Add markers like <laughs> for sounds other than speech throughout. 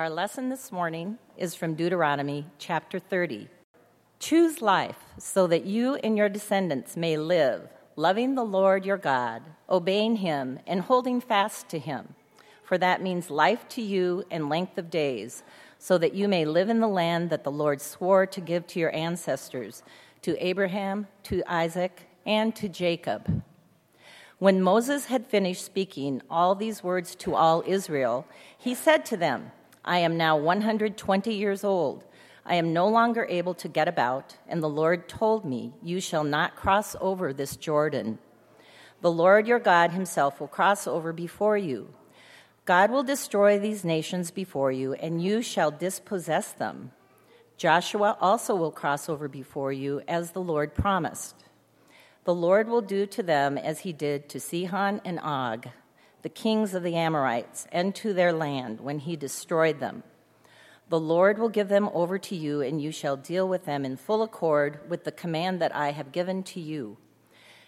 Our lesson this morning is from Deuteronomy chapter 30. Choose life so that you and your descendants may live, loving the Lord your God, obeying him, and holding fast to him. For that means life to you and length of days, so that you may live in the land that the Lord swore to give to your ancestors, to Abraham, to Isaac, and to Jacob. When Moses had finished speaking all these words to all Israel, he said to them, I am now 120 years old. I am no longer able to get about, and the Lord told me, You shall not cross over this Jordan. The Lord your God himself will cross over before you. God will destroy these nations before you, and you shall dispossess them. Joshua also will cross over before you, as the Lord promised. The Lord will do to them as he did to Sihon and Og, the kings of the Amorites, and to their land when he destroyed them. The Lord will give them over to you, and you shall deal with them in full accord with the command that I have given to you.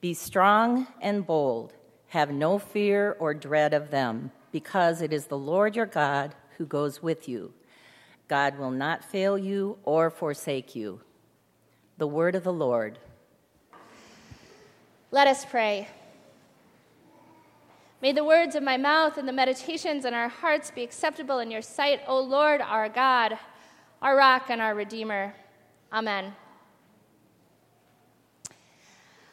Be strong and bold, have no fear or dread of them, because it is the Lord your God who goes with you. God will not fail you or forsake you. The word of the Lord. Let us pray. May the words of my mouth and the meditations in our hearts be acceptable in your sight, O Lord, our God, our rock and our Redeemer. Amen.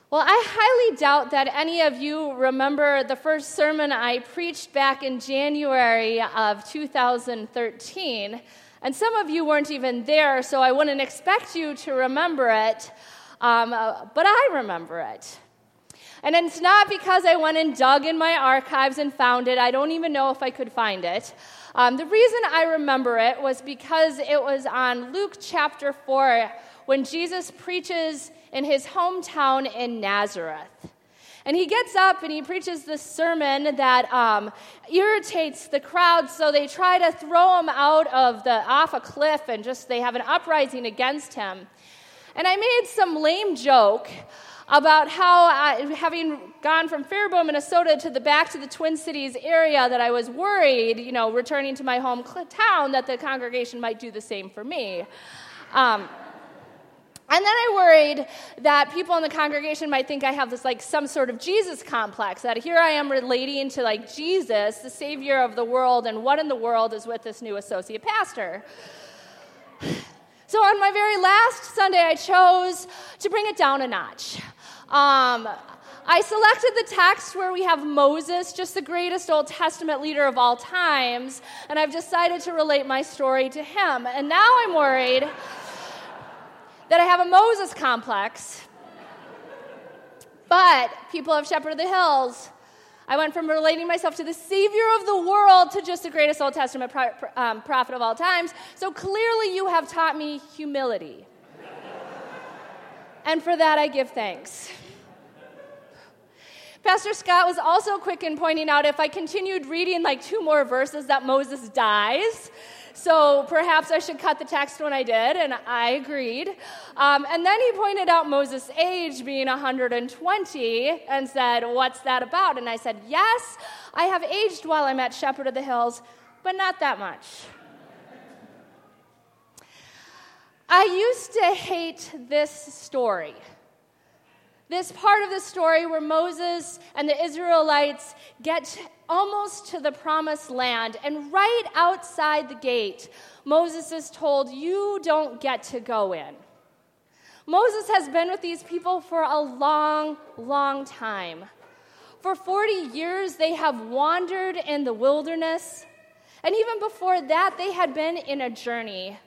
Well, I highly doubt that any of you remember the first sermon I preached back in January of 2013. And some of you weren't even there, so I wouldn't expect you to remember it. Um, uh, but I remember it. And it's not because I went and dug in my archives and found it. I don't even know if I could find it. Um, the reason I remember it was because it was on Luke chapter 4 when Jesus preaches in his hometown in Nazareth. And he gets up and he preaches this sermon that um, irritates the crowd, so they try to throw him out of the off a cliff and just they have an uprising against him. And I made some lame joke about how, I, having gone from Faribault, Minnesota to the back to the Twin Cities area, that I was worried, you know, returning to my hometown, that the congregation might do the same for me. Um, and then I worried that people in the congregation might think I have this like some sort of Jesus complex, that here I am relating to like Jesus, the Savior of the world, and what in the world is with this new associate pastor. So on my very last Sunday, I chose to bring it down a notch. Um, I selected the text where we have Moses, just the greatest Old Testament leader of all times, and I've decided to relate my story to him. And now I'm worried that I have a Moses complex. But people of Shepherd of the Hills, I went from relating myself to the Savior of the world to just the greatest Old Testament pro- um, prophet of all times. So clearly, you have taught me humility. and for that, I give thanks. Pastor Scott was also quick in pointing out if I continued reading like two more verses that Moses dies. So perhaps I should cut the text when I did, and I agreed. Um, and then he pointed out Moses' age being 120 and said, What's that about? And I said, Yes, I have aged while I'm at Shepherd of the Hills, but not that much. I used to hate this story this part of the story where Moses and the Israelites get almost to the promised land, and right outside the gate, Moses is told, You don't get to go in. Moses has been with these people for a long, long time. For 40 years, they have wandered in the wilderness. And even before that, they had been in a journey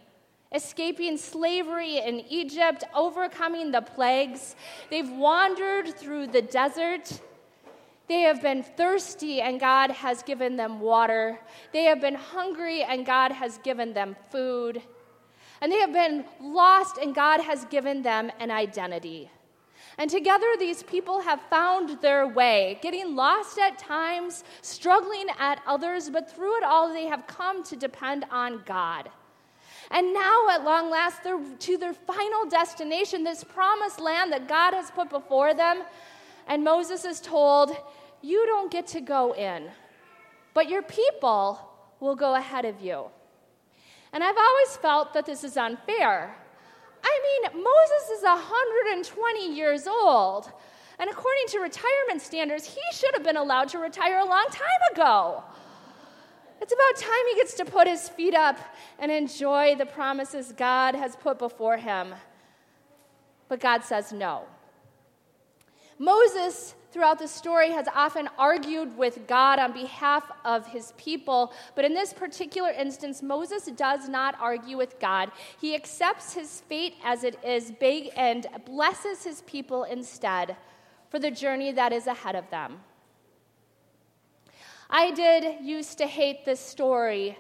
escaping slavery in Egypt, overcoming the plagues. They've wandered through the desert. They have been thirsty, and God has given them water. They have been hungry, and God has given them food. And they have been lost, and God has given them an identity. And together, these people have found their way, getting lost at times, struggling at others, but through it all, they have come to depend on God. And now, at long last, they're to their final destination, this promised land that God has put before them. And Moses is told, You don't get to go in, but your people will go ahead of you. And I've always felt that this is unfair. I mean, Moses is 120 years old. And according to retirement standards, he should have been allowed to retire a long time ago. It's about time he gets to put his feet up and enjoy the promises God has put before him. But God says no. Moses, throughout the story, has often argued with God on behalf of his people, but in this particular instance, Moses does not argue with God. He accepts his fate as it is big and blesses his people instead for the journey that is ahead of them. I did used to hate this story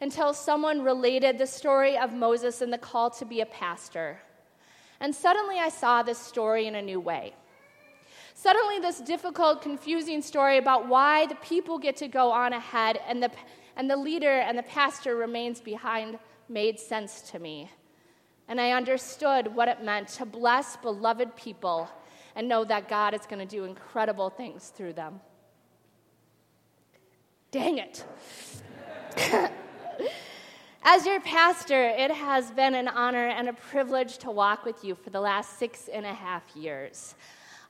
until someone related the story of Moses and the call to be a pastor. And suddenly I saw this story in a new way. Suddenly, this difficult, confusing story about why the people get to go on ahead and the, and the leader and the pastor remains behind made sense to me. And I understood what it meant to bless beloved people and know that God is going to do incredible things through them. Dang it. <laughs> As your pastor, it has been an honor and a privilege to walk with you for the last six and a half years.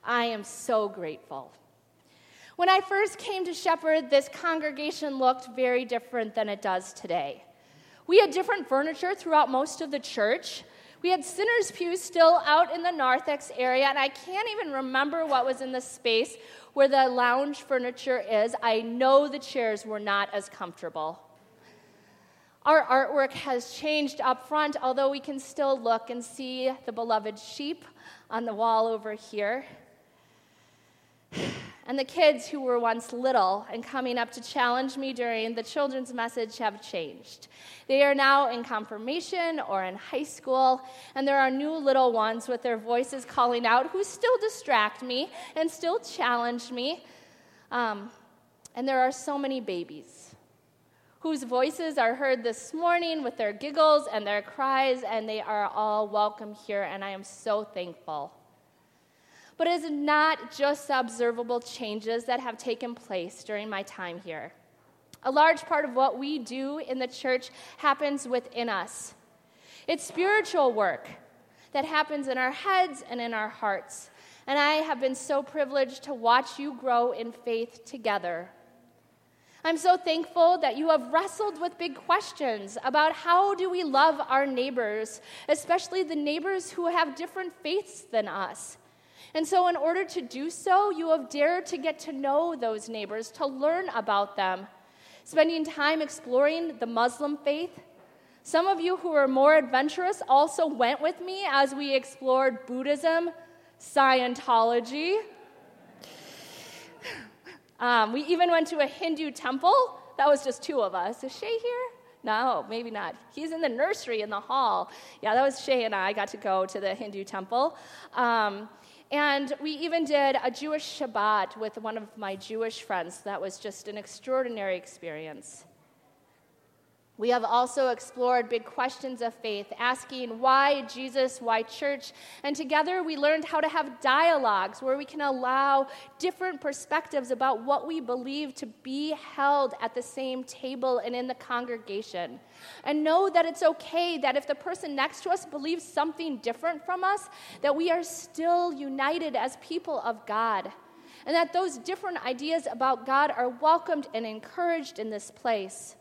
I am so grateful. When I first came to Shepherd, this congregation looked very different than it does today. We had different furniture throughout most of the church. We had sinners' pews still out in the narthex area, and I can't even remember what was in the space where the lounge furniture is. I know the chairs were not as comfortable. Our artwork has changed up front, although we can still look and see the beloved sheep on the wall over here. And the kids who were once little and coming up to challenge me during the children's message have changed. They are now in confirmation or in high school, and there are new little ones with their voices calling out who still distract me and still challenge me. Um, and there are so many babies whose voices are heard this morning with their giggles and their cries, and they are all welcome here, and I am so thankful. But it is not just observable changes that have taken place during my time here. A large part of what we do in the church happens within us. It's spiritual work that happens in our heads and in our hearts. And I have been so privileged to watch you grow in faith together. I'm so thankful that you have wrestled with big questions about how do we love our neighbors, especially the neighbors who have different faiths than us. And so, in order to do so, you have dared to get to know those neighbors, to learn about them, spending time exploring the Muslim faith. Some of you who are more adventurous also went with me as we explored Buddhism, Scientology. Um, we even went to a Hindu temple. That was just two of us. Is Shay here? No, maybe not. He's in the nursery in the hall. Yeah, that was Shay and I got to go to the Hindu temple. Um, and we even did a Jewish Shabbat with one of my Jewish friends. That was just an extraordinary experience. We have also explored big questions of faith, asking why Jesus, why church, and together we learned how to have dialogues where we can allow different perspectives about what we believe to be held at the same table and in the congregation. And know that it's okay that if the person next to us believes something different from us, that we are still united as people of God. And that those different ideas about God are welcomed and encouraged in this place.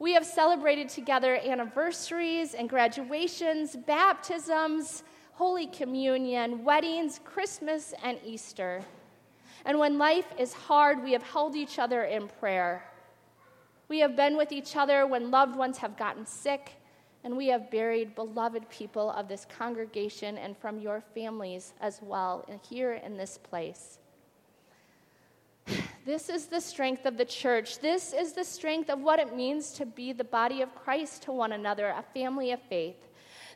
We have celebrated together anniversaries and graduations, baptisms, Holy Communion, weddings, Christmas, and Easter. And when life is hard, we have held each other in prayer. We have been with each other when loved ones have gotten sick, and we have buried beloved people of this congregation and from your families as well here in this place. This is the strength of the church. This is the strength of what it means to be the body of Christ to one another, a family of faith.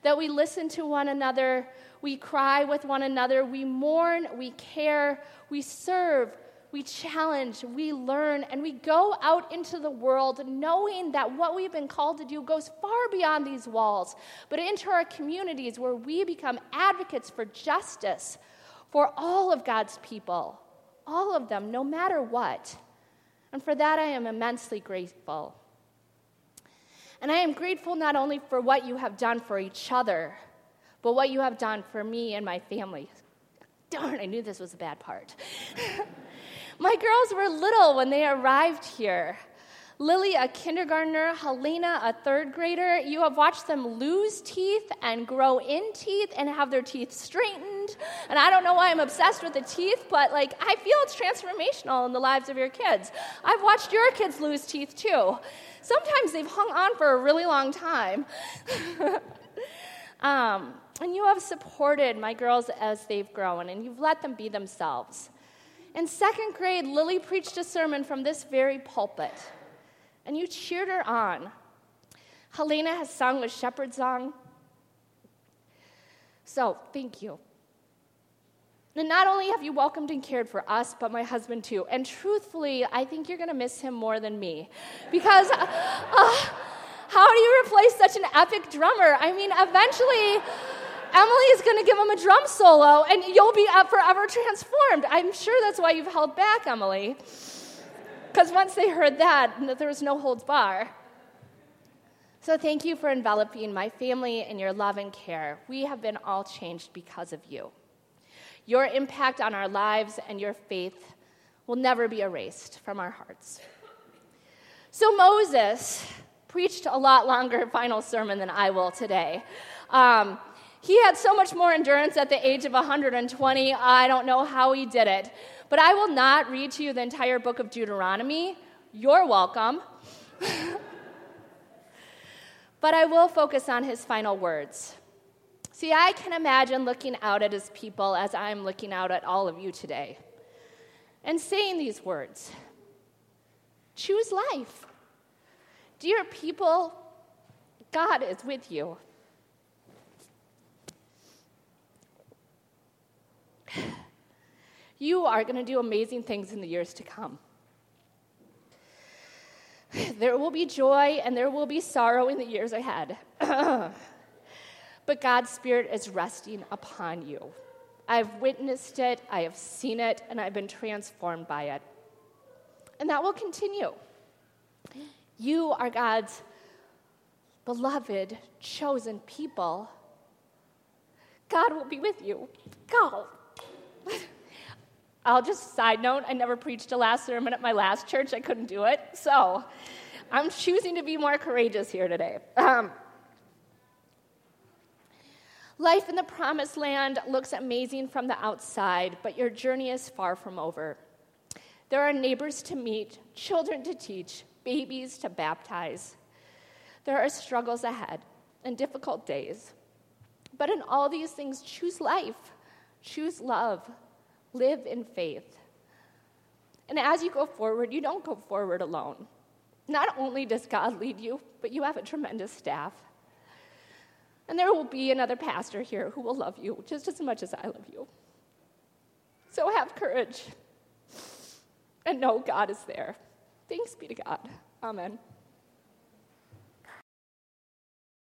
That we listen to one another, we cry with one another, we mourn, we care, we serve, we challenge, we learn, and we go out into the world knowing that what we've been called to do goes far beyond these walls, but into our communities where we become advocates for justice for all of God's people all of them, no matter what. And for that, I am immensely grateful. And I am grateful not only for what you have done for each other, but what you have done for me and my family. Darn, I knew this was a bad part. <laughs> my girls were little when they arrived here. Lily, a kindergartner, Helena, a third grader, you have watched them lose teeth and grow in teeth and have their teeth straightened. And I don't know why I'm obsessed with the teeth, but like I feel it's transformational in the lives of your kids. I've watched your kids lose teeth too. Sometimes they've hung on for a really long time. <laughs> um, and you have supported my girls as they've grown, and you've let them be themselves. In second grade, Lily preached a sermon from this very pulpit and you cheered her on. Helena has sung a Shepherd Song. So, thank you. And not only have you welcomed and cared for us, but my husband too. And truthfully, I think you're going to miss him more than me. Because uh, how do you replace such an epic drummer? I mean, eventually, Emily is going to give him a drum solo, and you'll be forever transformed. I'm sure that's why you've held back, Emily. Because once they heard that, there was no holds bar. So thank you for enveloping my family in your love and care. We have been all changed because of you. Your impact on our lives and your faith will never be erased from our hearts. So Moses preached a lot longer final sermon than I will today. Um, he had so much more endurance at the age of 120. I don't know how he did it. But I will not read to you the entire book of Deuteronomy. You're welcome. <laughs> but I will focus on his final words. See, I can imagine looking out at his people as I'm looking out at all of you today and saying these words Choose life. Dear people, God is with you. You are going to do amazing things in the years to come. <sighs> There will be joy and there will be sorrow in the years ahead. <clears throat> but God's Spirit is resting upon you. I've witnessed it, I have seen it, and I've been transformed by it. And that will continue. You are God's beloved, chosen people. God will be with you. Go. <laughs> I'll just side note, I never preached a last sermon at my last church. I couldn't do it. So I'm choosing to be more courageous here today. Um, life in the promised land looks amazing from the outside, but your journey is far from over. There are neighbors to meet, children to teach, babies to baptize. There are struggles ahead and difficult days. But in all these things, choose life, choose love, Live in faith. And as you go forward, you don't go forward alone. Not only does God lead you, but you have a tremendous staff. And there will be another pastor here who will love you just as much as I love you. So have courage and know God is there. Thanks be to God. Amen.